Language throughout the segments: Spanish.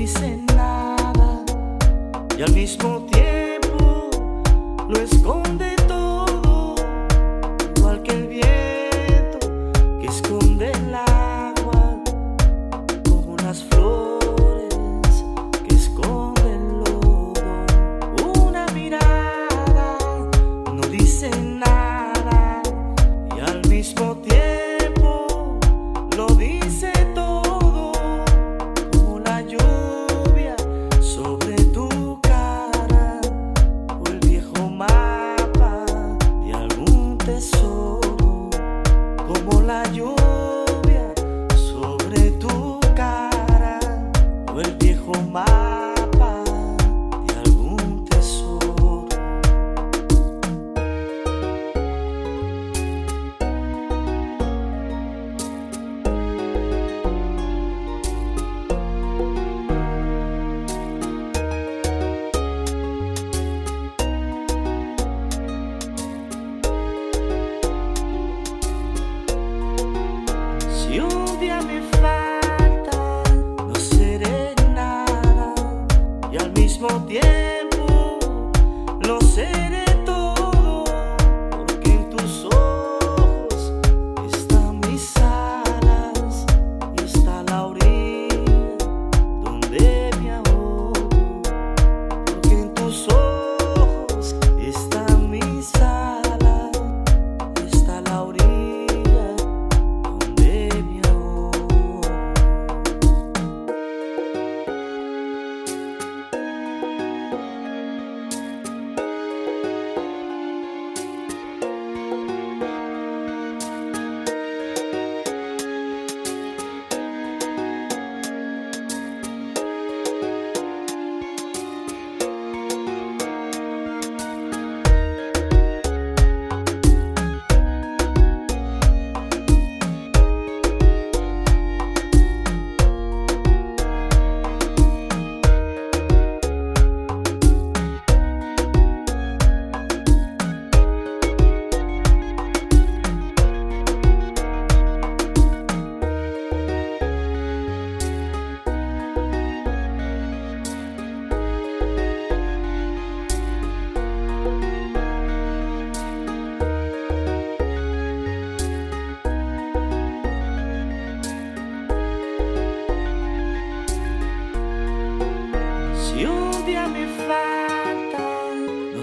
Dice nada y al mismo tiempo lo esconde todo, igual que el viento que esconde el agua, como las flores.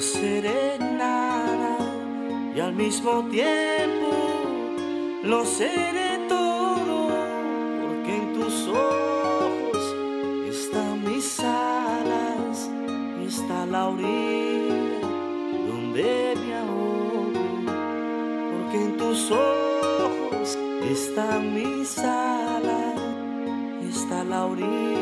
No seré nada y al mismo tiempo lo seré todo, porque en tus ojos están mis alas está la orilla donde me ahogo, porque en tus ojos están mis alas está la orilla